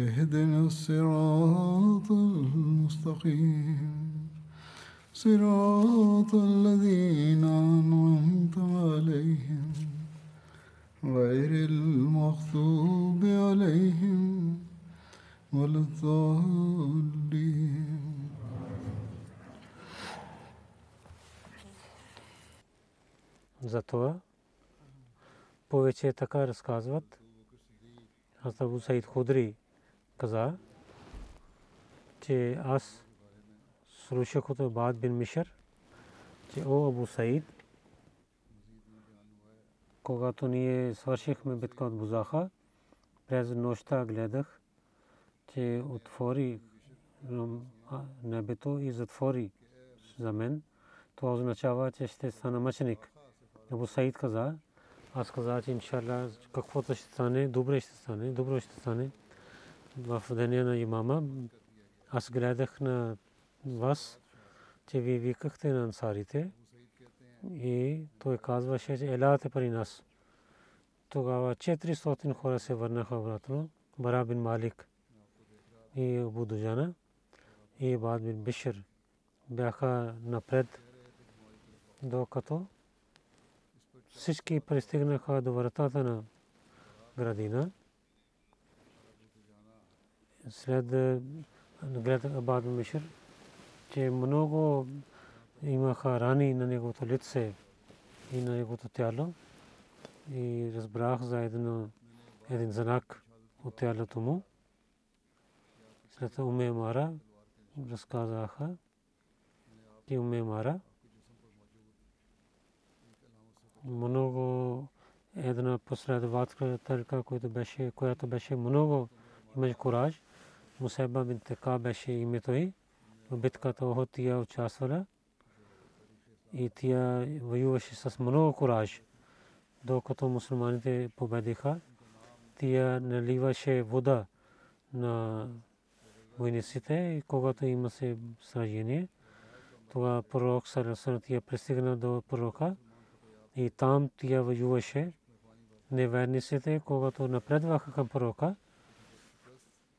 اهدنا الصراط المستقيم صراط الذين أنعمت عليهم غير المغضوب عليهم ولا الضالين Затова повече така разказват. Аз Абу Саид Худри каза, че аз слушах от Бад бин Мишър, че о Абу Саид, когато ние свършихме битка от Бузаха, през нощта гледах, че отвори небето и затвори за мен. Това означава, че ще стана мъченик. Абу Саид каза, аз казах, че иншалла каквото ще стане, добре ще стане, добро ще стане. В деня на имама аз гледах на вас, че ви викахте на ансарите и той казваше, че елате при нас. Тогава 400 хора се върнаха обратно. Бара Малик и Абу и Бад бин Бишир бяха напред, докато всички пристигнаха до вратата на градина. След гледа Абад Мишир, че много имаха рани на неговото лице и на неговото тяло. И разбрах за един, един знак от тялото му. След Уме Мара разказаха, че Уме Мара много една последователка, която беше, която беше много имаше кураж. Мусеба бин Така беше името й. В битката Охот тя участвала и тя воюваше с много кураж. Докато мусулманите победиха, тя наливаше вода на войниците и когато имаше сражение, тогава пророк Сарасана тя пристигна до пророка и там тя воюваше. Неверниците, когато напредваха към пророка,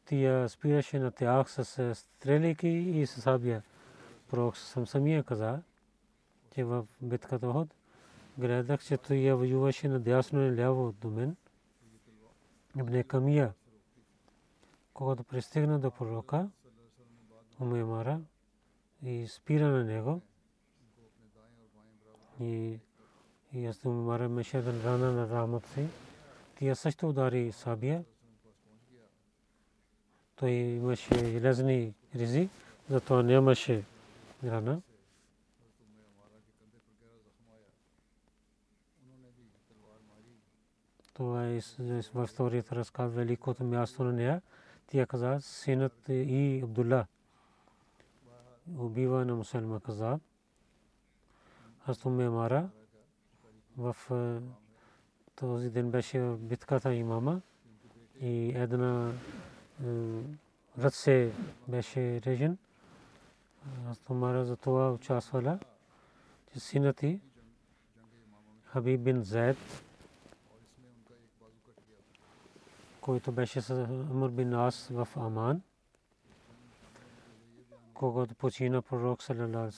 тя спираше на тях с стрелики и с сабия. Пророк съм самия каза, че в битката Охот гледах, че той воюваше на дясно и ляво до мен. Ибн Камия, когато пристигна до пророка, Умемара и спира на него и и аз Умемара имаше рана на рамът си. Тя също удари Сабия. Той имаше железни ризи, затова нямаше рана. Това е в историята разказва великото място на нея. Тя каза, синът и Абдулла убива на мусульма каза. Аз ме мара в този ден беше битката имама и една ръд се беше режен. Аз Тумара за това участвала, че синът ти Хабиб бин Зайд, който беше с Амр бин Ас в Аман, когато почина пророк саллалаху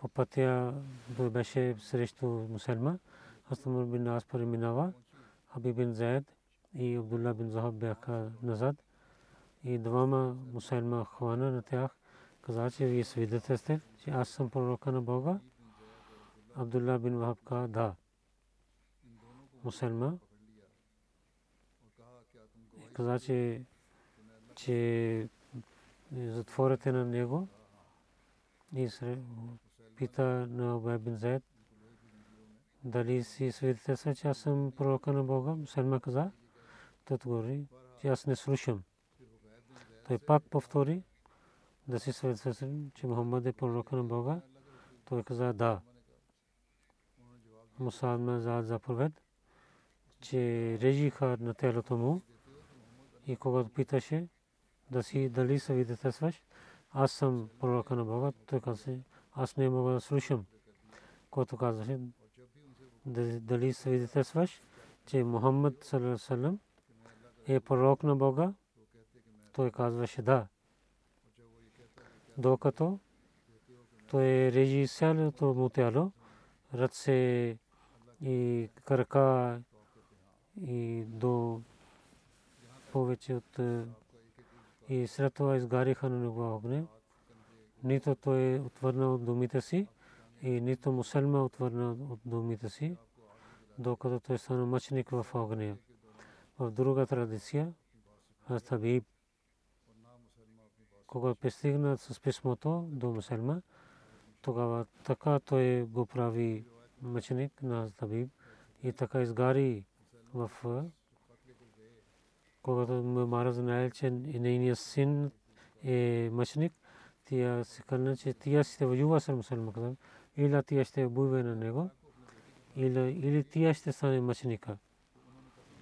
по пътя беше срещу мусульма. Хастамур бин Нас преминава. Хаби бин Заед и Абдулла бин Захаб бяха назад. И двама мусульма хвана на тях. Каза, че вие свидетелствате, че аз съм пророка на Бога. Абдулла бин Вахаб каза, да. Мусульма. Каза, че, че затворете на него и пита на Убай бин Заед дали си свидетелства, че аз съм пророка на Бога. Сельма каза, той говори, че аз не слушам. Той пак повтори да си свидетелства, че Мухаммад е пророка на Бога. Той каза да. Муса ме зад заповед, че режиха на телото му и когато питаше да си дали свидетелстваш, аз съм пророка на Бога, той каза, аз не мога да слушам. Който казваше, дали свидетелстваш, че Мухаммад салам е пророк на Бога, той казваше да. Докато той режи цялото му тяло, ръце и крака и до повече от и след това изгариха на него огне. Нито той отвърна от думите си и нито мусульма отвърна от думите си, докато той стана мъченик в огня. В друга традиция, Хастабиб, когато пристигна с писмото до мусульма, тогава така той го прави мъченик на Хастабиб и така изгари в когато Мара знае, че нейният син е мъченик, тия се казва, че тия ще воюва с мусулман, или тия ще буйва на него, или, тия ще стане мъченика.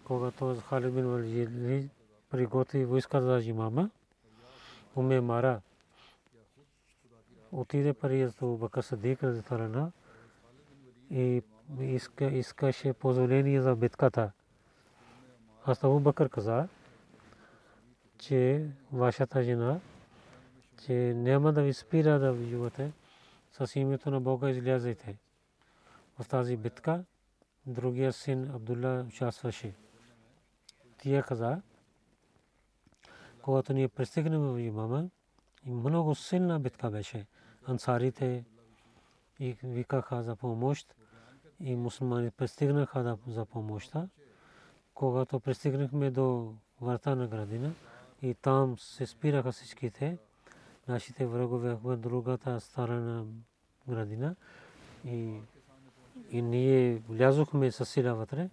Когато Халид бин Валид приготви войска за имама, уме Мара отиде при Бакър Садик разитарана и искаше позволение за битката. Аз Абу Бакър каза, че вашата жена, че няма да ви спира да воювате, с името на Бога излязете. В тази битка другия син Абдулла участваше. Тия каза, когато ние пристигнем в имама, и много силна битка беше. Ансарите и викаха за помощ и мусулмани пристигнаха за помощта когато пристигнахме до врата на градина и там се спираха всичките нашите врагове в другата страна градина и, и ние влязохме с сила вътре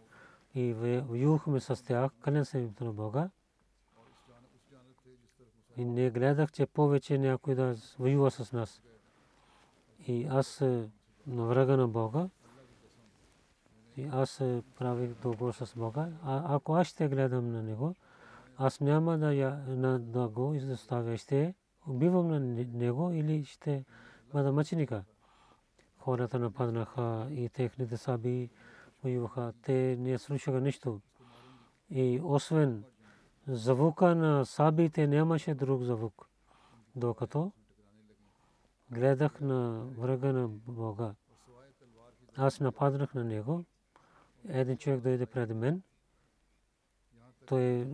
и воювахме с тях, къде се името на Бога. И не гледах, че повече някой да воюва с нас. И аз на врага на Бога и аз правих договор с Бога. А ако аз ще гледам на него, аз няма да, я, на, да го изоставя. Ще убивам на него или ще бъда мъченика. Хората нападнаха и техните саби воюваха. Те не слушаха нищо. И освен звука на сабите нямаше друг звук. Докато гледах на врага на Бога. Аз нападнах на него един човек дойде пред мен. Той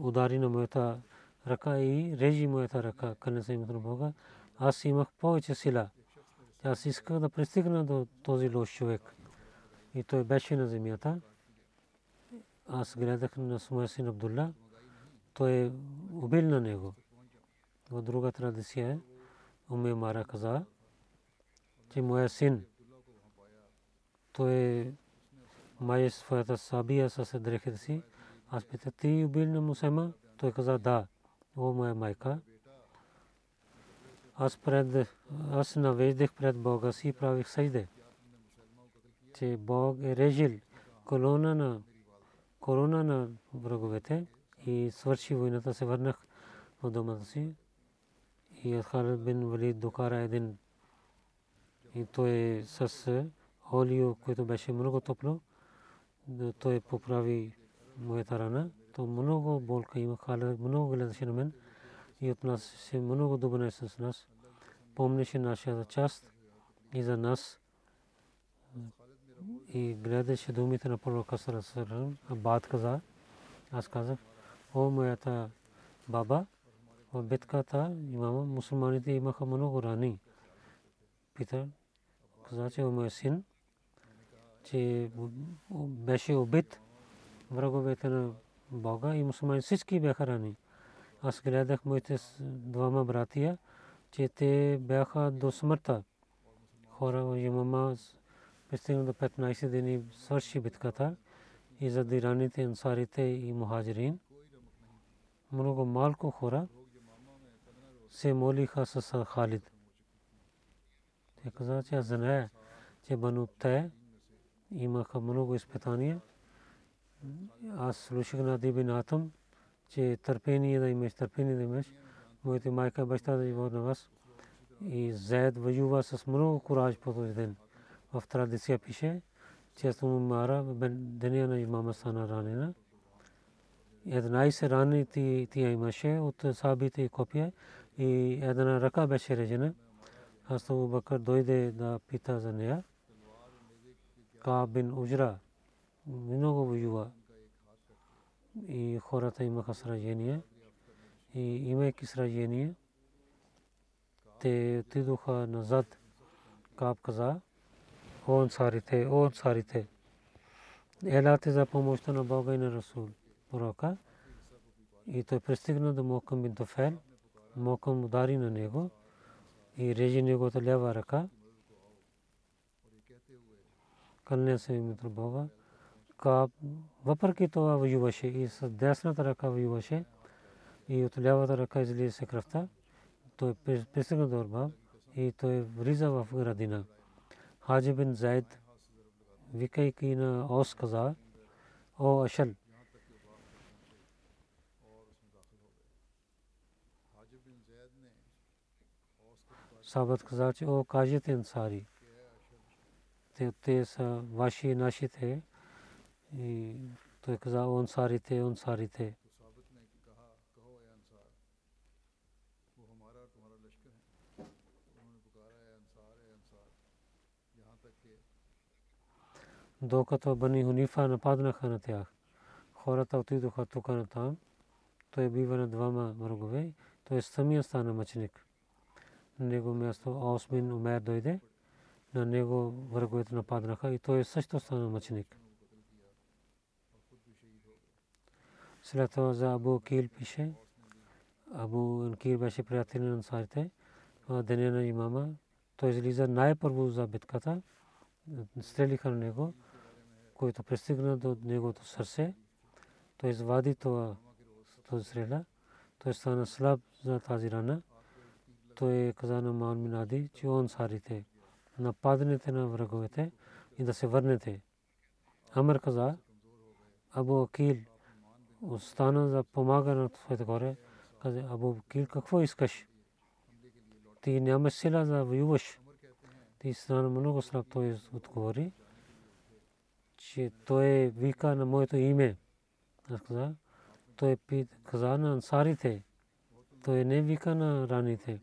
удари на моята ръка и режи моята ръка, къде се на Бога. Аз имах повече сила. Аз исках да пристигна до този лош човек. И той беше на земята. Аз гледах на своя син Абдулла. Той е убил на него. В друга традиция е, Уме Мара каза, че моя син, той е май своята сабия с дрехите си. Аз питах, ти убил на Мусема? Той каза, да, о моя майка. Аз пред, аз навеждах пред Бога си и правих сайде. Че Бог е режил колона на корона на враговете и свърши войната, се върнах в дома си. И Халид бин Валид докара един и той с олио, което беше много топло той поправи моята рана. То много болка има. Халид много гледаше на мен и от нас се много добре с нас. Помнеше нашата част и за нас и гледаше думите на пророка Сарасарам, Абад каза, аз казах, о моята баба, в битката имама, мусулманите имаха много рани. Пита, каза, че о моя син, че беше убит враговете на Бога и мусулмани всички бяха рани. Аз гледах моите двама братия, че те бяха до смъртта. Хора в имама пристигна до 15 дни свърши битката и за дираните ансарите и мухаджирин. Много малко хора се молиха с Халид. Те каза, че аз знае, че Бану те имаха много изпитания. Аз слушах на Дибин Атам, че търпение да имаш, търпение да имаш. Моите майка баща да живеят на вас. И Зайд воюва с много кураж по този ден. В традиция пише, често му мара, деня на имама стана ранена. 11 рани тия имаше от сабите и копия и една ръка беше режена. Аз това Бакър дойде да пита за нея. Ка бин Ужра много воюва и хората имаха сражения и имайки сражения те отидоха назад. Каб каза, о ансарите, о ансарите, елате за помощта на Бога и на Расул, пророка. И той пристигна до Мокъм бин Тофел, Мокъм удари на него и режи неговата лява ръка. Кълня се името Бога. Каб, въпреки това воюваше и с десната ръка воюваше и от лявата ръка излиза се кръвта той пристигна до Арбаб и той влиза в градина. Хаджи бин Зайд, викайки на Ос каза, о Ашал, Сабът каза, че о кажете ансари. Те, те са ваши и нашите. И той каза, о ансарите, ансарите. докато Бани Хунифа нападнаха на тях. Хората отидоха тук на там. Той бива на двама врагове. Той самия стана мъченик. Него място Осмин Умер дойде. На него враговете нападнаха и той също стана мъченик. След това за Абу Кил пише. Абу Анкир беше приятел на ансарите. Деня на имама. Той излиза най-първо за битката. Стрелиха на него който пристигна до неговото сърце, той извади това този стрела, той стана слаб за тази рана. Той каза на Маун Минади, че он сарите, нападнете на враговете и да се върнете. Амр каза, Абу Акил остана да помага на своите горе. Каза, Абу Акил, какво искаш? Ти нямаш сила да воюваш. Ти стана много слаб, той отговори че той вика на моето име. Аз каза, той каза на ансарите. Той не вика на раните.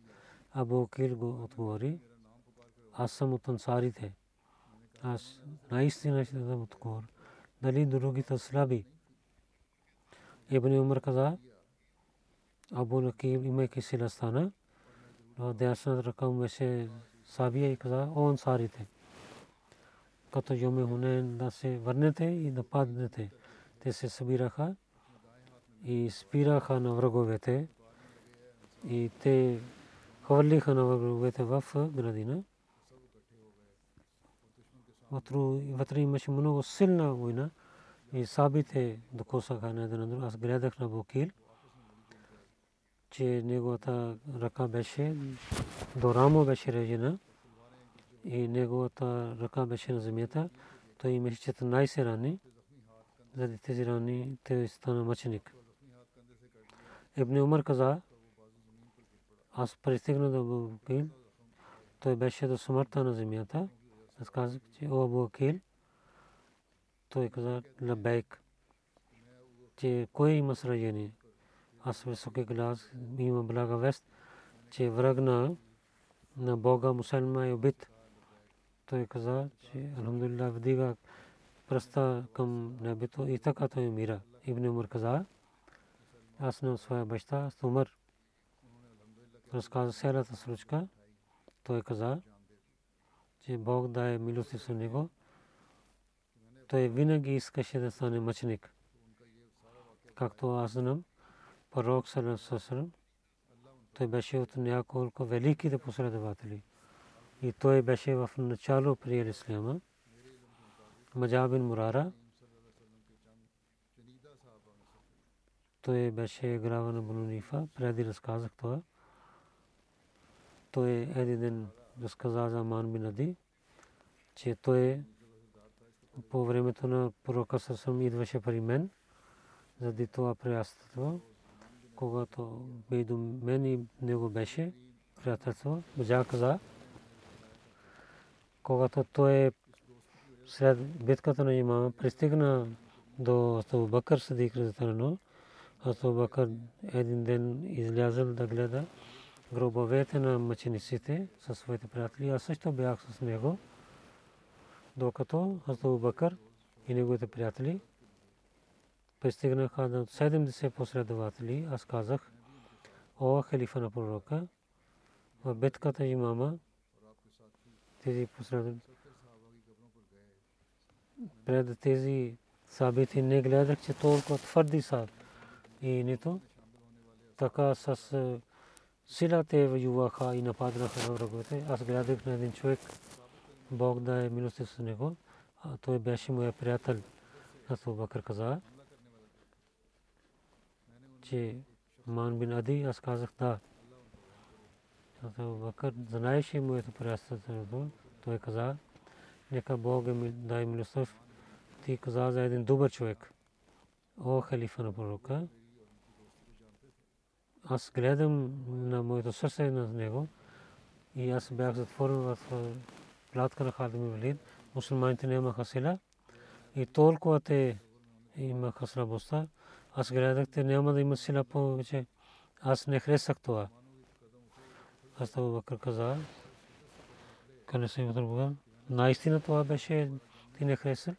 Абу Кил го отговори. Аз съм от ансарите. Аз наистина ще дам отговор. Дали другите слаби? Ибн Умар каза, Абу Накиб имайки сила стана, но дясната ръка му беше сабия и каза, о ансарите като Йоме Хунен да се върнете и да паднете. Те се събираха и спираха на враговете и те хвърлиха на враговете в градина. Вътре имаше много силна война и сабите докосаха на един друг. Аз гледах на Бокил, че неговата ръка беше до рамо беше режена и неговата ръка беше на земята. Той имаше 14 рани. Заради тези рани той стана мъченик. Ибн Умар каза, аз пристигна до Абу Акил. Той беше до смъртта на земята. Аз казах, че о Абу Акил, той каза Лабейк, че кой има сражение. Аз високи глас има блага вест, че враг на Бога мусулман е убит той каза, че Алхамдулилlah вдига пръста към небето и така той умира. Ибн Умар каза, аз на своя баща, с Умар, разказа селата случка. Той каза, че Бог да е милостив с него. Той винаги искаше да стане мъченик. Както аз знам, пророк Салам той беше от няколко великите последователи. И той беше в начало при Исляма. Маджабин Мурара. Той беше глава на Банунифа. Преди разказах това. Той един ден разказа за Ман бин Ади, че той по времето на пророка Сасам идваше при мен, заради това приятелство, когато между мен и него беше приятелство. Баджа каза, когато той след битката на имама пристигна до Абу Бакър Садик Разатано, Абу Бакър един ден излязъл да гледа гробовете на мъчениците със своите приятели. Аз също бях с него, докато Абу Бакър и неговите приятели пристигнаха до 70 последователи. Аз казах, о халифа на пророка, в битката имама тези последователи пред тези събити не гледах, че толкова твърди са и нито така с сила те воюваха и нападнаха на враговете. Аз гледах на един човек, Бог да е милостив с него, а той беше моя приятел. Аз Бакър каза, че Ман бин Ади, аз казах да. Бакър знаеше моето приятелство. Той каза, нека Бог е дай милостив. Ти каза за един добър човек. О, халифа на пророка. Аз гледам на моето сърце на него и аз бях затворен в платка на Халид Валид. Мусулманите нямаха сила и толкова те имаха слабостта. Аз гледах, те няма да имат сила повече. Аз не харесах това. Аз това Бакър каза, къде се има Наистина това беше ти не хареса.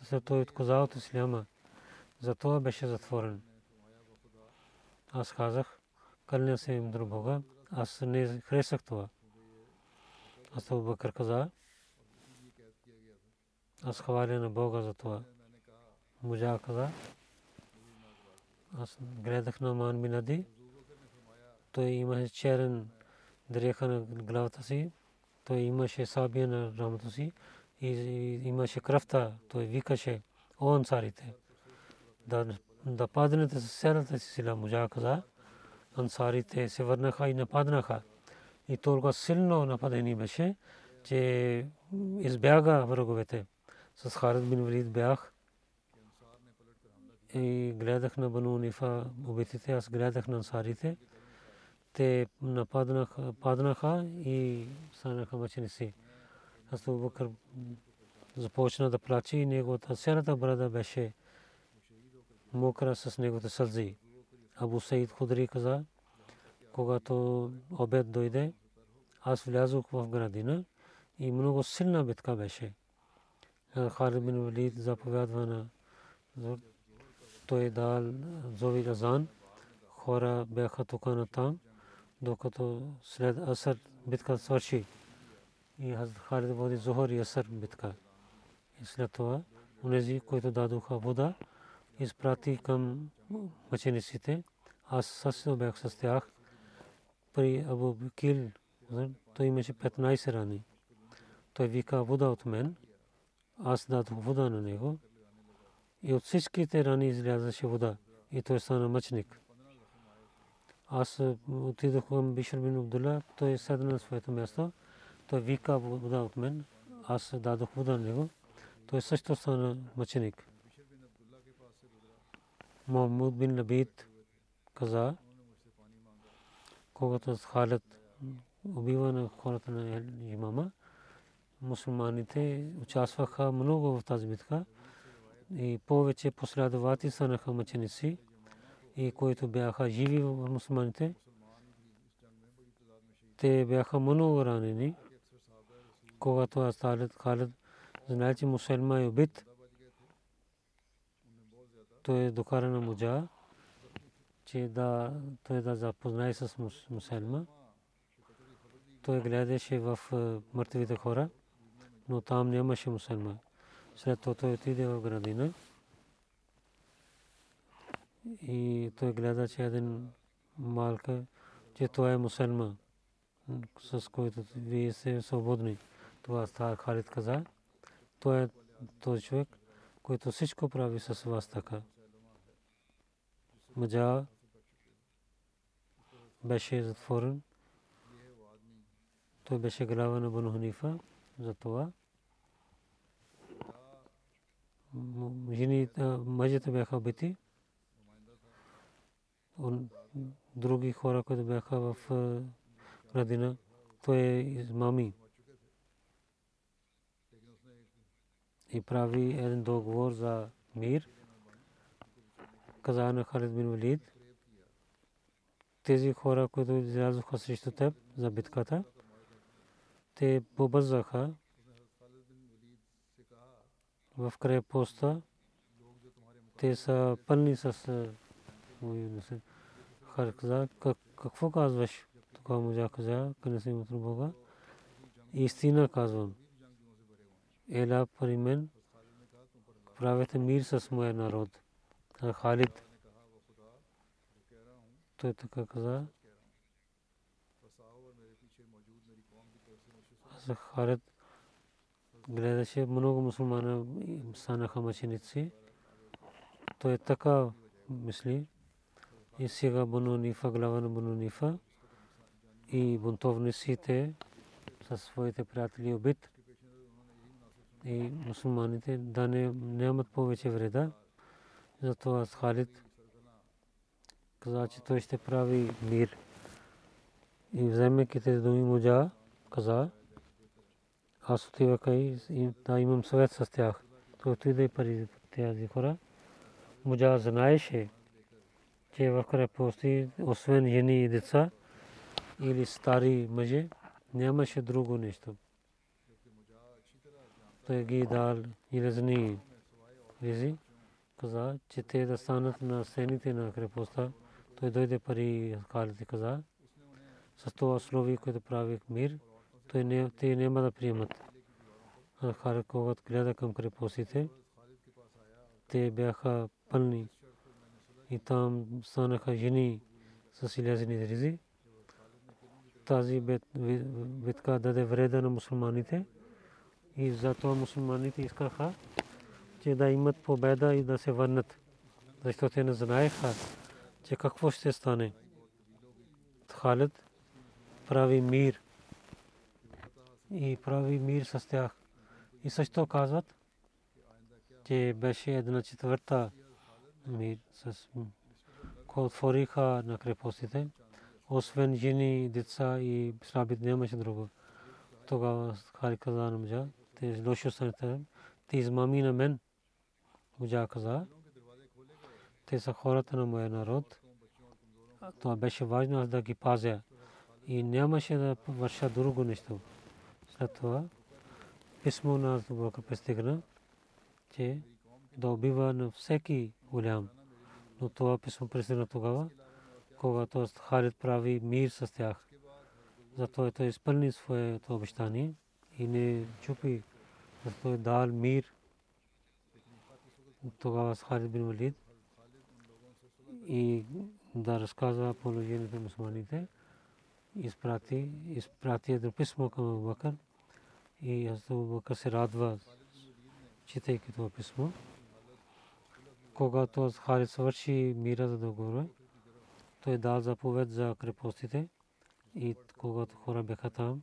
Защото той отказа от исляма. Затова беше затворен. Аз казах, кълня се им друг. Аз не харесах това. Аз Бакър каза. Аз хваля на Бога за това. Мужа каза. Аз гледах на Ман Бинади. Той имаше черен дреха на главата си той имаше сабия на рамото си и имаше кръвта. Той викаше, о ансарите, да, да паднете с селата си сила. Мужа каза, ансарите се върнаха и нападнаха. И толкова силно нападени беше, че избяга враговете. С Харид бин Валид бях и гледах на Бану Нифа убитите, аз гледах на ансарите те нападнаха, паднаха и станаха мъченици. Аз Бакър започна да плаче и неговата сената брада беше мокра с неговите сълзи. Абу Саид Худри каза, когато обед дойде, аз влязох в градина и много силна битка беше. Халид бин Валид заповядва на той дал зови азан, хора бяха тук на там докато след Асър битка свърши и Халид води Зохор и Асър битка. И след това унези, които дадоха вода, изпрати към мъчениците. Аз също бях с тях. При Абу Бикил той имаше 15 рани. Той вика вода от мен. Аз дадох вода на него. И от всичките рани излязаше вода. И той стана мъчник. Аз отидох към Бишр бин Абдулла, той седна на своето място. Той вика вода от мен. Аз дадох вода на него. Той също стана мъченик. Мохамуд бин Лабид каза, когато Халид убива на хората на имама, мусулманите участваха много в тази битка и повече последователи станаха мъченици и които бяха живи в мусулманите, те бяха много ранени. когато аз Халид, знае, че мусульма е убит, той е докаран на муджа, че да, той да запознае с мусульма. Той гледаше в мъртвите хора, но там нямаше мусульма. След това той отиде в градина и той гледа, че един малка, че той е мусульма, с който вие сте свободни. Това става Халид каза. Той е този човек, който всичко прави с вас така. Маджа беше затворен. Той беше глава на Бану Ханифа за това. Мъжете бяха убити. Други хора, които бяха в градина, той е измами. И прави един договор за мир. Каза на Халид бин Валид. Тези хора, които излязоха срещу теб за битката, те побързаха в крепостта. Те са пълни с войници. Хар каза, какво казваш? Тогава му каза, къде си от Бога. Истина казвам. Ела при мен, правете мир с моя народ. Халид. Той така каза. Аз Халид гледаше много мусулмана станаха мъченици. Той така мисли. И сега Бану глава на Бану Нифа и бунтовниците със своите приятели убит. И мусулманите да не нямат повече вреда. Затова Халид каза, че той ще прави мир. И вземайки тези думи муджа, каза, аз отивах и да имам съвет с тях. Той отиде и пари тези хора. Муджа знаеше, че в крепости, освен жени и деца или стари мъже, нямаше друго нещо. Той ги дал и разни ризи. Каза, че те да станат на стените на крепостта. Той дойде пари, Халид каза. С това слови, което прави мир, той не, те няма да приемат. Халид, когато гледа към крепостите, те бяха пълни и там станаха жени с излязени ризи. Тази битка даде вреда на мусулманите и затова мусулманите искаха, че да имат победа и да се върнат. Защото те не знаеха, че какво ще стане. Халид прави мир и прави мир с тях. И също казват, че беше една четвърта мир с отвориха на крепостите. Освен жени, деца и слабите нямаше друго. Тогава Хали каза на Муджа, те лошо станете, те измами на мен. Муджа каза, те са хората на моя народ. Това беше важно аз да ги пазя. И нямаше да върша друго нещо. След това писмо на Бога пристигна, че да убива на всеки голям. Но това писмо пристигна тогава, когато Халид прави мир с тях. Затова той изпълни своето обещание и не чупи, е дал мир. Тогава с Халид бин Валид и да разказва положението на мусулманите. Изпрати, изпрати едно писмо към Абубакър и Абубакър се радва, читайки това писмо когато Халид свърши мира за договора, той дал заповед за крепостите и когато хора бяха там,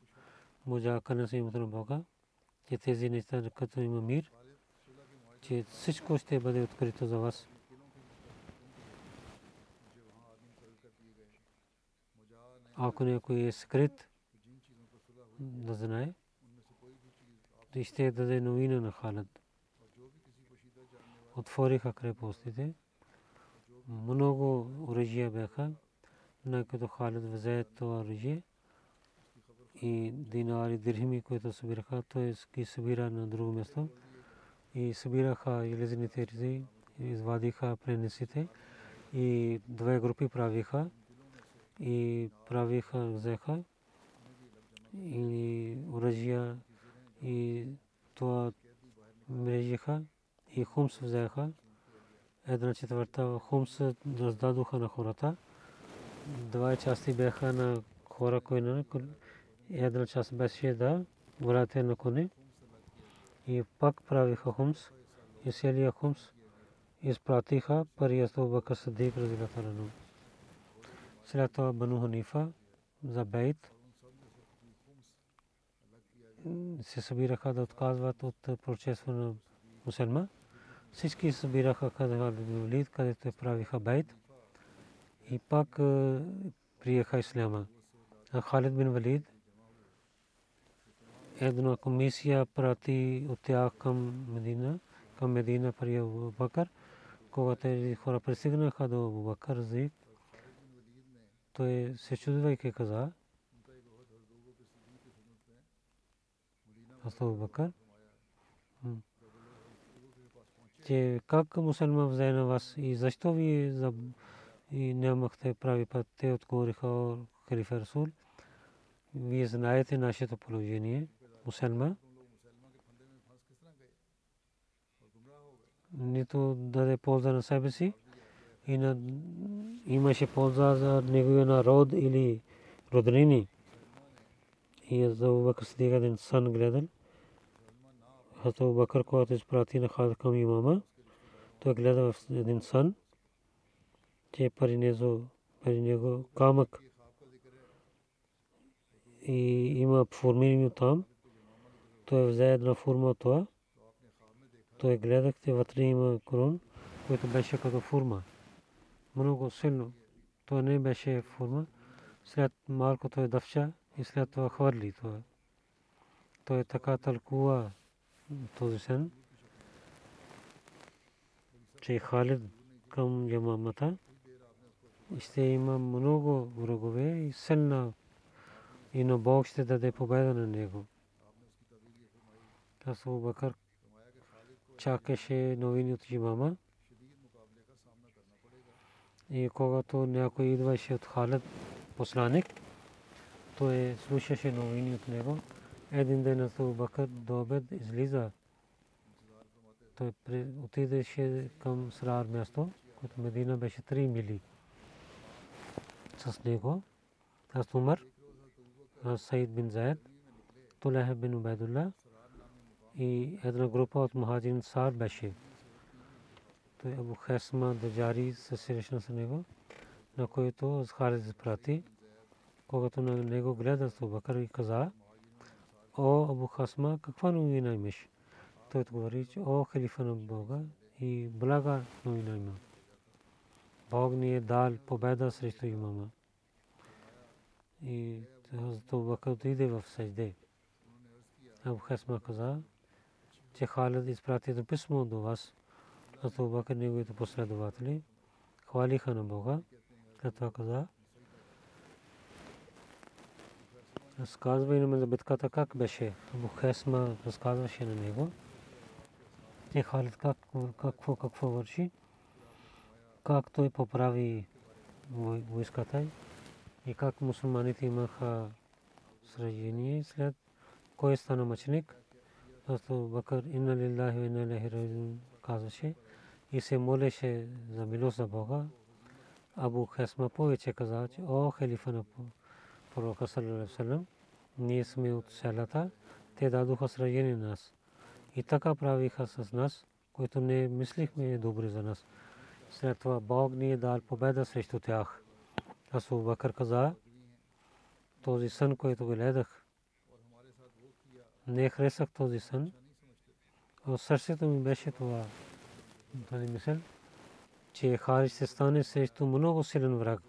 да се името на Бога, че тези неща, като има мир, че всичко ще бъде открито за вас. Ако някой е скрит, да знае, ще даде новина на Халид отвориха крепостите. Много оръжия бяха, на като Халид взе това оръжие и динари, дирхими, които събираха, той ги събира на друго място. И събираха железните ризи, извадиха пренесите и две групи правиха и правиха, взеха и оръжия и това мрежиха и хумс взеха. Една четвърта хумс раздадоха на хората. Два части бяха на хора, които една част беше да врате на коне. И пак правиха хумс и селия хумс изпратиха пари Абу Бакр Сидик разилата. След това Бану Ханифа за бейт се събираха да отказват от прочество на мусульма. Всички събираха Халид където правиха бейт и пак приеха исляма. А Халид бин Валид една комисия прати от тях към Медина, към Медина при Абу Бакър. Когато тези хора пристигнаха до Абу Бакър Зик, той се чудвайки каза, Абу Бакър, че как мусулман взе на вас? И защо ви и нямахте прави път, те отговориха халифа Расул. Вие знаете нашето положение, мусулман. Нито даде полза на себе си и имаше полза за неговия народ или роднини. И за Бакър Сидик един сън гледал. Хазрат Бакър, когато изпрати на Халид към имама, той гледа в един сън, че пари него камък и има формирани там. Той взе една форма от това. Той гледахте вътре има корон, който беше като форма. Много силно. Това не беше форма. След малко той дъвча и след това хвърли това. Той така тълкува този сен, че Халид към ямамата ще има много врагове и силна и на Бог ще даде победа на него. Аз Бакър чакаше новини от имама. И когато някой идваше от Халид посланик, той слушаше новини от него. Един ден Абу Бакър до обед излиза. Той отидеше към Срар място, което Медина беше 3 мили с него. Аз Умар, Саид бин Заед, Тулех бин Убайдулlah и една група от Мухаджин Сар беше. Той Абу Хесма Даджари се срещна с него, на който Халид изпрати. Когато на него гледа Бакър и каза, О, Абу Хасма, каква новина имаш? Той отговори, че О, халифа на Бога и блага новина има. Бог ни е дал победа срещу имама. И Абу Бакър отиде в съжде. Абу Хасма каза, че Халид изпрати писмо до вас. Абу Бакър неговите последователи хвалиха на Бога. След каза, разказва и на за битката как беше. Абу Хесма разказваше на него. Те Халид как, какво, какво върши. Как той поправи войската и как мусулманите имаха сражение след кой стана мъченик. Абу Бакър инна лиллахи инна раджиун казваше и се молеше за милост за Бога. Абу Хесма повече каза, че о халифа на пророка саллалаху ние сме от селата, те дадоха сражение на нас. И така правиха с нас, които не мислихме добре за нас. След това Бог ни е дал победа срещу тях. Асу Бакър каза, този сън, който гледах, не харесах този сън. Сърцето ми беше това, тази мисъл, че Харис ще стане срещу много силен враг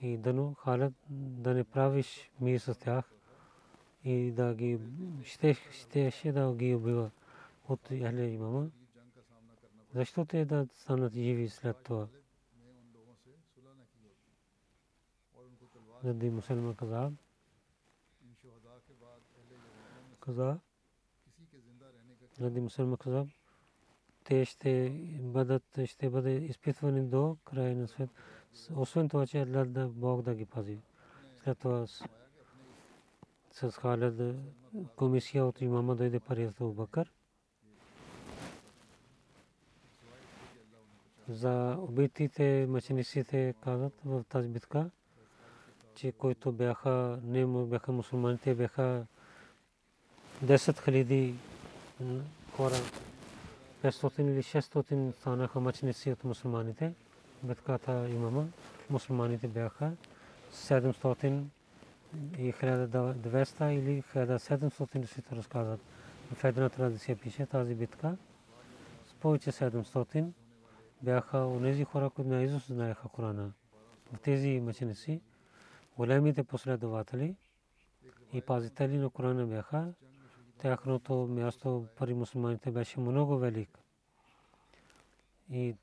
и дано халят да не правиш мир с тях и да ги ще, ще, да ги убива от Ахле имама. Защо те да станат живи след това? Зади мусулман каза, каза Ради Мусалма каза те ще бъдат ще бъде изпитвани до края на свет освен това че да Бог да ги пази. След това с Халид комисия от имама дойде при Абу Бакър. За убитите мъчениците казват в тази битка, че които бяха, не бяха мусулманите, бяха 10 хиляди хора, 500 или 600 станаха мъченици от мусулманите. Битката имама, мусулманите бяха 700 и 1200 или 1700 се разказват. В една традиция пише тази битка с повече 700 бяха онези хора, които наизуст знаеха Корана. В тези мъченици големите последователи и пазители на Корана бяха. Тяхното място при мусулманите беше много велик. И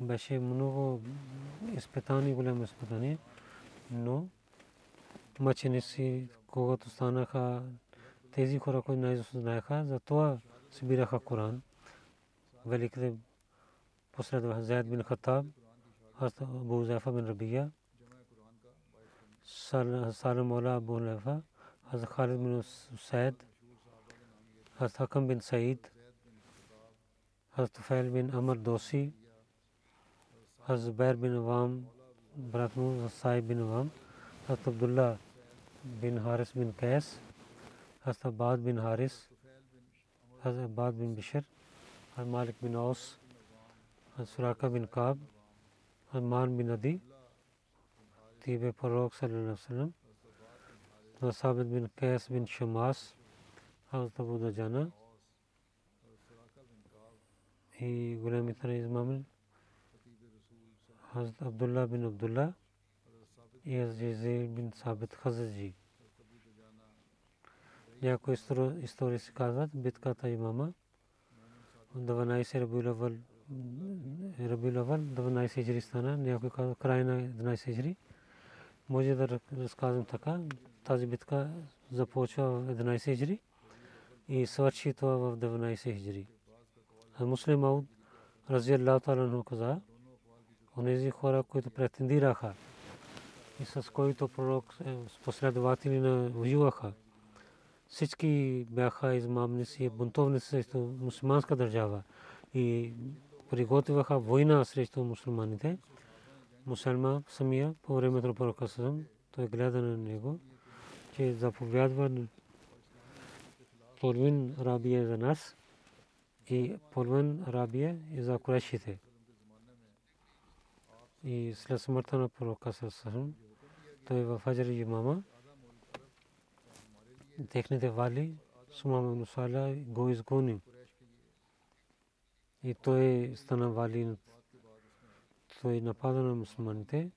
беше много изпитани, голямо изпитание. Но мъченици, когато станаха тези хора, които наизуст знаеха, затова събираха Коран. Великите последва Зайд бин Хатаб, Абу Зайфа бин Рабия, Салам Мола Абу Лефа, حضرت خالد بن سعید، حضرت حکم بن سعید، حضرت فیل بن امر دوسی، حضرت زبیر بن عوام براتم صاحب بن عوام، حضرت عبداللہ بن حارث بن قیس، حضرت عباد بن حارث، حضرت عباد بن بشر، حضرت مالک بن اوس، حضرت سراقہ بن کعب، حضرت مان بن ادی طیب فروغ صلی اللہ علیہ وسلم Sabit bin Qais bin Shamas, Hazrat Abu Dajana, и големите измами Hazrat Abdullah bin Abdullah и Азизил бин Сабит Хазаджи. Някои истории се казват битката имама 12 Рабилавал Рабилавал 12 хиджри стана, някой казва край на 11 хиджри. Може да разказвам така, тази битка започва в 11 хиджри и свърши това в 19 хиджри. Муслим Ауд Рази Аллаху Таala каза, онези хора, които претендираха и с който пророк е, последователи на воюваха. Всички бяха измамници, бунтовници срещу мусулманска държава и приготвяха война срещу мусулманите. Мусулма самия по времето на пророка той гледа на него, че заповядва половин рабия за нас и половин рабия и за курешите. И след смъртта на пророка Сазам, той в Хаджар имама техните вали Сумама Нусаля го изгони. И той стана вали. Той напада на мусулманите.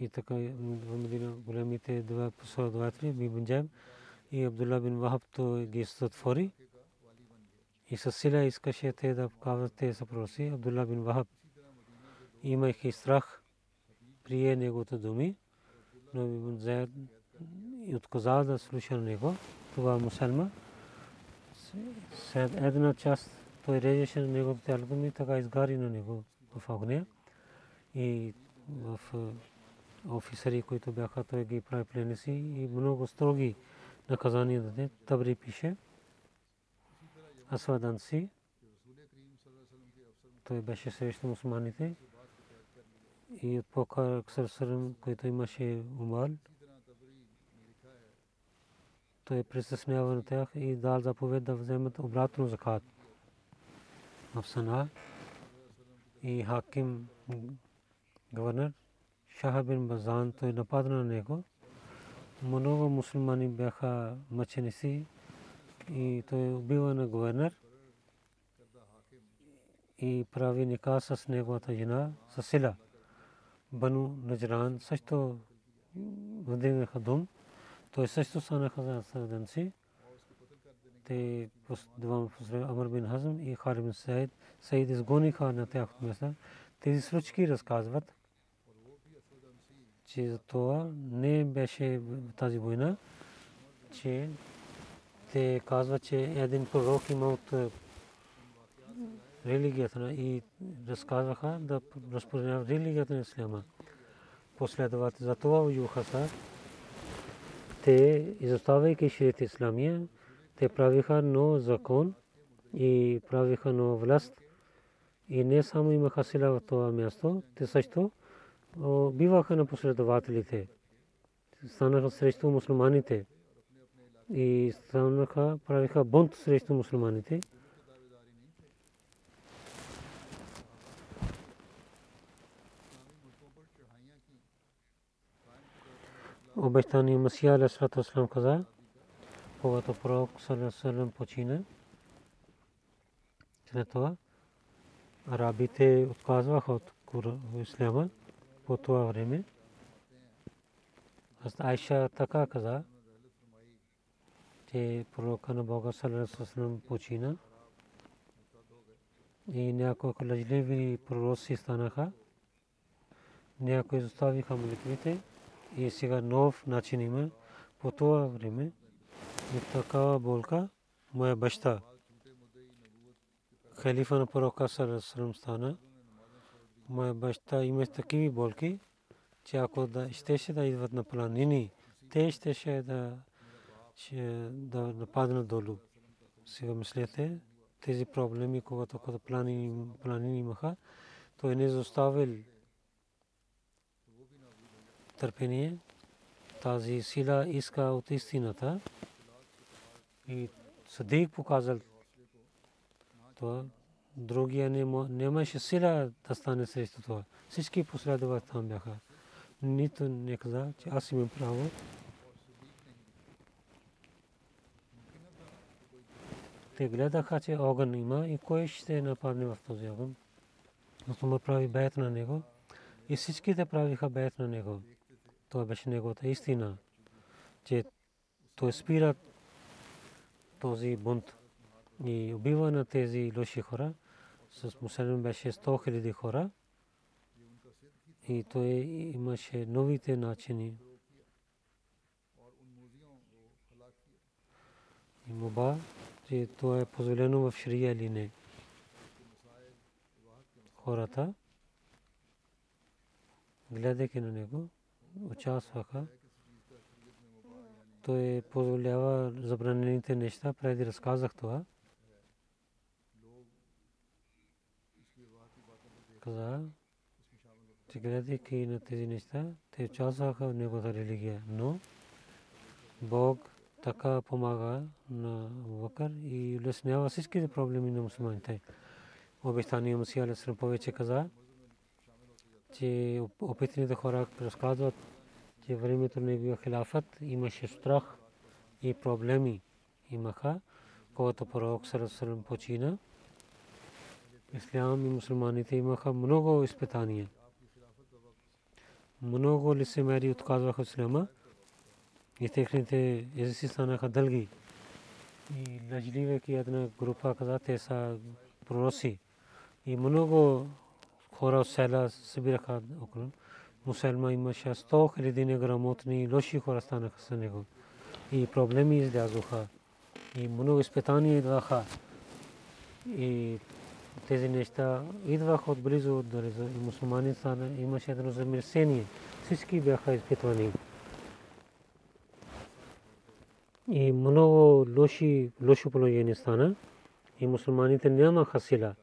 И така в Медина големите два последователи Бибн и Абдулла бин Вахаб той ги затвори. И със сила искаше те да казват те съпроси. Абдулла бин Вахаб имайки страх прие неговото думи но Зайд и отказа да слуша него. Това мусалма. След една част той режеше на него тялото ми, така изгари на него в огня. И в офисери, които бяха, той ги прави пленеси и много строги наказания даде. Табри пише. Асвадан си. Той беше срещу мусулманите и от Покар Ксарсарам, който имаше умал. Той притеснява на тях и дал заповед да вземат обратно закат. В Сана и Хаким гвърнер Шаха бин Базан той нападна на него. Много мусулмани бяха мъченици и той убива на гвърнер и прави ника с неговата жена с сила. Бану Наджран също вдигнаха дом. Той също станаха за сърденци. Те двама посред Амар бин Хазм и Халид бин Саид. Саид изгониха на тяхното места. Тези случки разказват, че за това не беше тази война, че те казват, че един пророк има от е, религията на и разказваха да разпространяват религията на исляма. Последователи за това юхаса те изоставяйки ширите исламия, те правиха нов закон и правиха нова власт. И не само имаха сила в това място, те също биваха на последователите. Станаха срещу мусулманите и станаха, правиха бунт срещу мусулманите. обещания Масия Алейхиссалату Вассалам каза, когато пророк Салам почина, след това арабите отказваха от исляма по това време. Айша така каза, че пророка на Бога Салам почина и няколко лъжливи пророци станаха. Някои изоставиха молитвите и сега нов начин има. По това време и такава болка моя баща халифа на пророка Сарасрам стана. Моя баща има такива болки, че ако да щеше да идват на планини, те щеше да, да нападнат долу. Сега мислете, тези проблеми, когато планини, планини имаха, той не изоставил търпение. Тази сила иска от истината. И съдик показал това. Другия нямаше сила да стане срещу това. Всички последователи там бяха. Нито не каза, че аз имам право. Те гледаха, че огън има и кой ще нападне в този огън. Но му прави бед на него и всичките правиха бед на него. Това беше неговата истина, че той спира този бунт и убива на тези лоши хора. С мусулман беше 100 хиляди хора и той имаше новите начини. И моба, че това е позволено в Шрия или не. Хората, гледайки на него, участваха. Той позволява забранените неща. Преди разказах това. Каза, че гледайки на тези неща, те участваха в неговата религия. Но Бог така помага на Бакър и улеснява всичките проблеми на мусулманите. Обещания Мусия Алисалам повече каза, че опитните хора разказват, че времето на неговия хилафът имаше страх и проблеми имаха, когато пророк Сарасалам почина. Ислам и мусулманите имаха много изпитания. Много лицемери отказваха исляма и техните езици станаха дълги. И лъжливеки една група каза, те са пророци. И много хора от села събираха около. Мусулма имаше 100 хиляди неграмотни лоши хора станаха с него. И проблеми излязоха. И много изпитания идваха. И тези неща идваха отблизо от далезо. И мусулмани стана, имаше едно замърсение. Всички бяха изпитвани. И много лоши, лошо положение стана. И мусулманите нямаха сила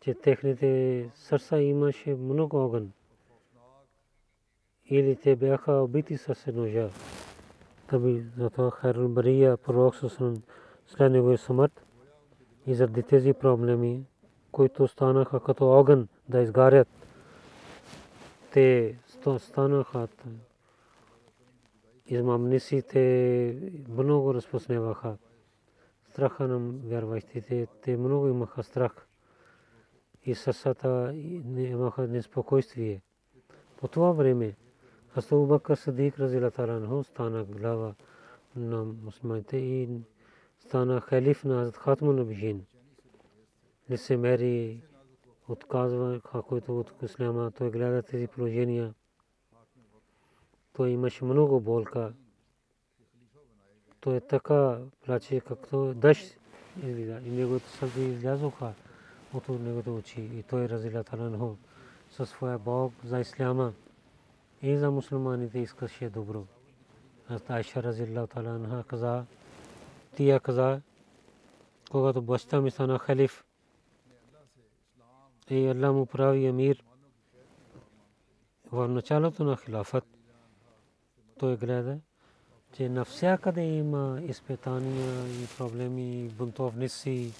че техните сърца имаше много огън. Или те бяха убити с ножа. Затова Хайрул Бария, пророк след неговия смърт и заради тези проблеми, които станаха като огън да изгарят, те станаха измамниците много разпосневаха. Страха на вярващите, те много имаха страх и сърцата имаха неспокойствие. По това време Хасто Бакър Садик Разилатаранху стана глава на мусулманите и стана халиф на Хатму Набижин. Лицемери отказва, който от исляма, той гледа тези положения. Той имаше много болка. той е така плаче, както дъжд излиза. И неговото сълзи излязоха от неговото очи. И той разиля таланхо със своя Бог за исляма и за мусулманите искаше добро. Аз Айша разиля таланха каза, тия каза, когато баща ми стана халиф, и Аллах му прави емир в началото на хилафът, той гледа, че навсякъде има изпитания и проблеми, бунтовници.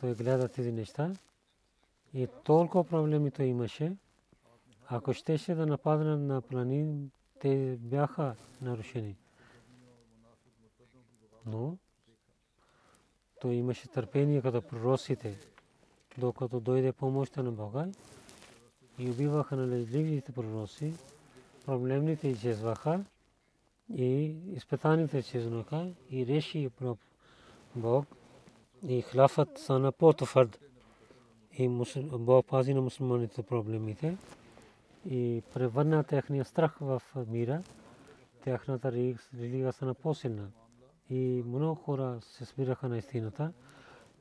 Той гледа тези неща. И толкова проблеми той имаше. Ако щеше да нападне на планин, те бяха нарушени. Но той имаше търпение като пророците, докато дойде помощта на Бога и убиваха на лежливите пророци, проблемните изчезваха и изпитаните изчезнаха и реши Бог и хлафът стана по-твърд и Бог пази на мусулманите проблемите и превърна техния страх в мира, тяхната религия стана по-силна и много хора се спираха на истината.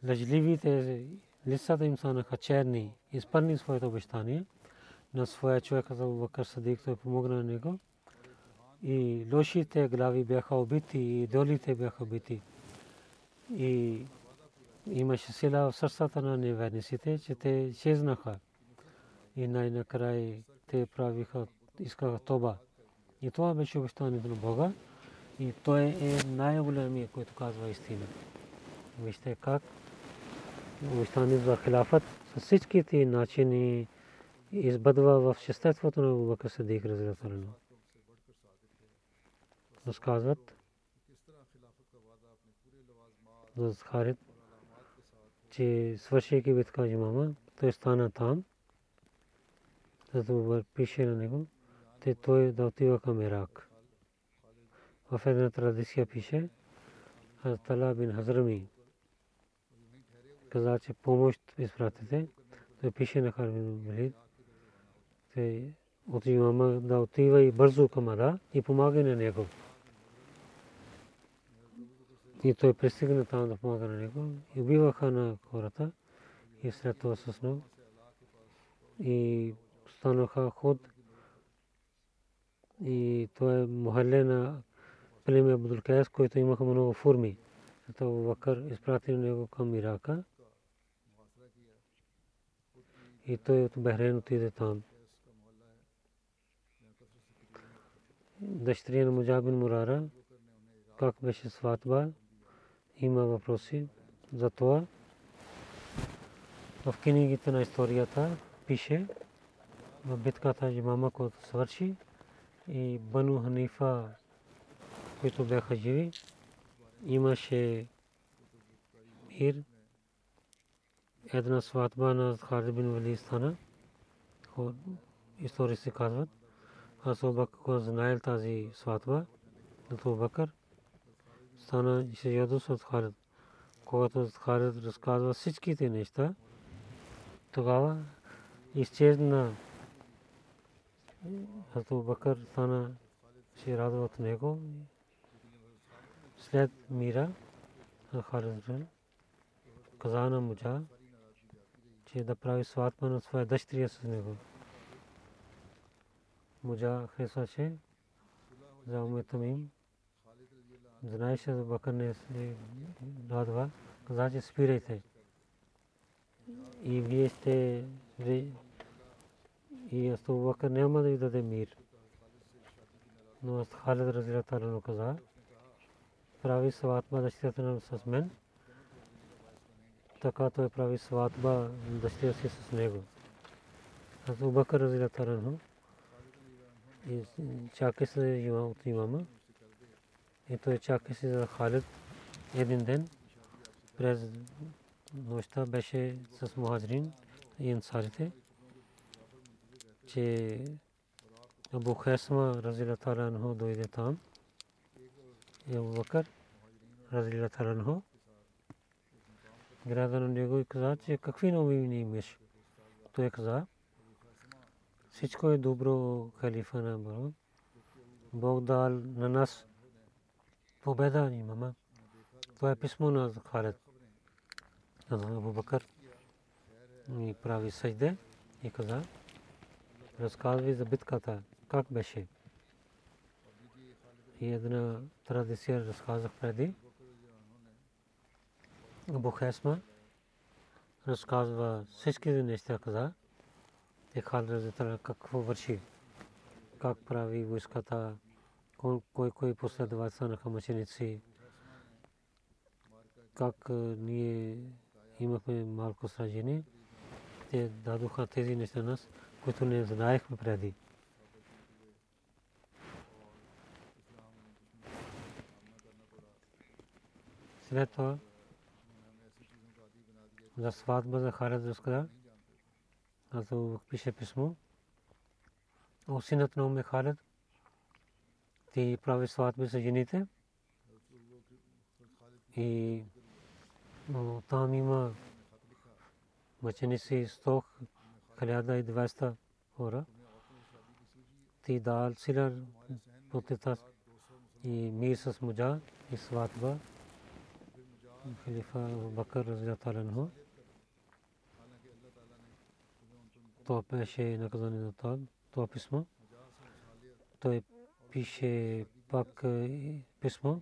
Лъжливите лицата им станаха черни, изпълни своето обещание на своя човек за Бакър Садик, той помогна на него. И лошите глави бяха убити, и идолите бяха убити. И имаше сила в сърцата на неверниците, че те изчезнаха. И най-накрая те правиха, искаха тоба. И това беше обещанието на Бога. И той е най-големият, който казва истина. Вижте как обещанието за хилафът с всичките начини избъдва в шестеството на Абу Бакр Садик разгледателно. Разказват за Харид, че свършейки битка имама, той стана там, зато пише на него, те той да отива към Ирак. В една традиция пише, Хазтала бин Хазрами каза, че помощ изпратите. Той пише на Харбин Валид, те от имама да отива и бързо към Ада и помага на него. И той пристигна там да помага на него и убиваха на хората и след това с него. И станаха ход и той е мухале на племе Абдулкайс, който имаха много форми. Зато Вакър изпрати него към Ирака. И той от Бехрейн отиде там. Дъщеря на Муджабин Мурара, как беше сватба, има въпроси за това. В книгите на историята пише в битката Джимама, която свърши и Бану Ханифа, които бяха живи, имаше мир. Една сватба на Халид бин Вали стана. Истории се казват. Аз Обакър знаел тази сватба. Нато Бакър стана и се ядос от Халид. Когато Халид разказва всичките неща, тогава изчезна Хазрат Бакър стана се радва от него. След мира Халид каза на Муджа, че да прави сватба на своя дъщеря с него. Муджа хесваше за умето им. Знаеше за Бакър не се радва. Каза, че спирайте. И вие сте и Асту Бакър няма да ви даде мир. Но Халид Разира Талану каза, прави сватба на с мен. Така той прави сватба дъщеря си с него. Аз Бакър Разира Талану и чака се от имама. И той чака се за Халид един ден през нощта беше с мухаджирин и ансарите че Абу Хесма разила таранхо дойде там и Абу Бакър разила таранхо гледа на него и каза, че какви новини имаш? Той каза, всичко е добро халифа на Бог. Бог дал на нас победа имаме. Това е писмо на Халид. Абу Бакър и прави съжде и каза, разказва за битката, как беше. Една традиция разказах преди. Абу Хесма разказва всички неща каза. И Халид какво върши, как прави войската, кой кой последовател на мъченици, как ние имахме малко сражение. Те дадоха тези неща нас, които не знаехме преди. След това за сватба за Халид разказа. Аз пише писмо. О синът на Уме Халид. Ти прави сватби с жените. И там има мъченици 100 1200 хора. Ти дал сила против и мир с муджа и сватба. Халифа Бакър разлятален То беше наказание на това, това писмо. Той пише пак писмо.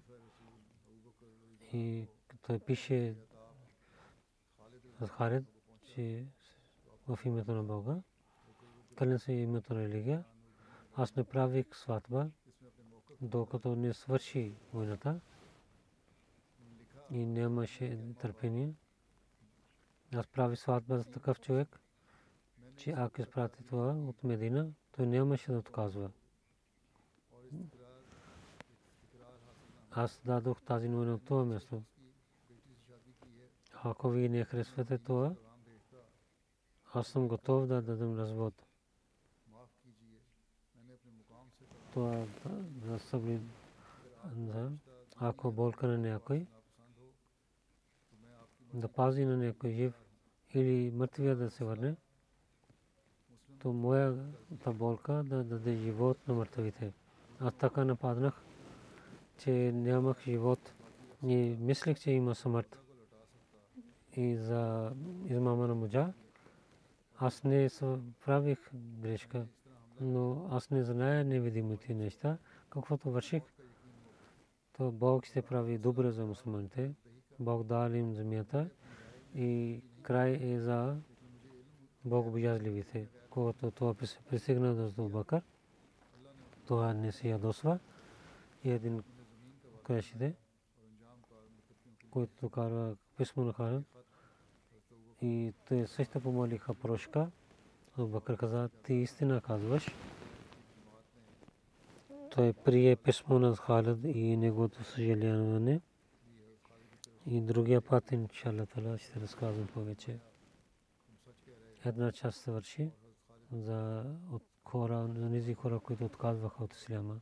И той пише Харид, че в името на Бога, кълен се името на религия, аз не правих сватба, докато не свърши войната и нямаше търпение. Аз прави сватба за такъв човек, че ако изпрати това от Медина, той нямаше да отказва. Аз дадох тази новина от това място. Ако ви не харесвате това, аз съм готов да дадем развод. Това за събли, ако болка на някой, да пази на някой жив или мъртвия да се върне, то моята болка да даде живот на мъртвите. Аз така нападнах, че нямах живот. И мислех, че има смърт. И за измама на муджа, аз не правих грешка, но аз не зная невидимите неща. Каквото върших, то Бог ще прави добре за мусулманите. Бог дал им земята и край е за богобоязливите. Когато това пристигна до Бакър, това не се ядосва. И един крашите, който кара писмо на хара. И те също помолиха прошка. Бакър каза, ти истина казваш. Той прие писмо на Халид и неговото съжаляване. И другия път, иншалла тала, ще разказвам повече. Една част се върши за от хора, низи хора, които отказваха от исляма.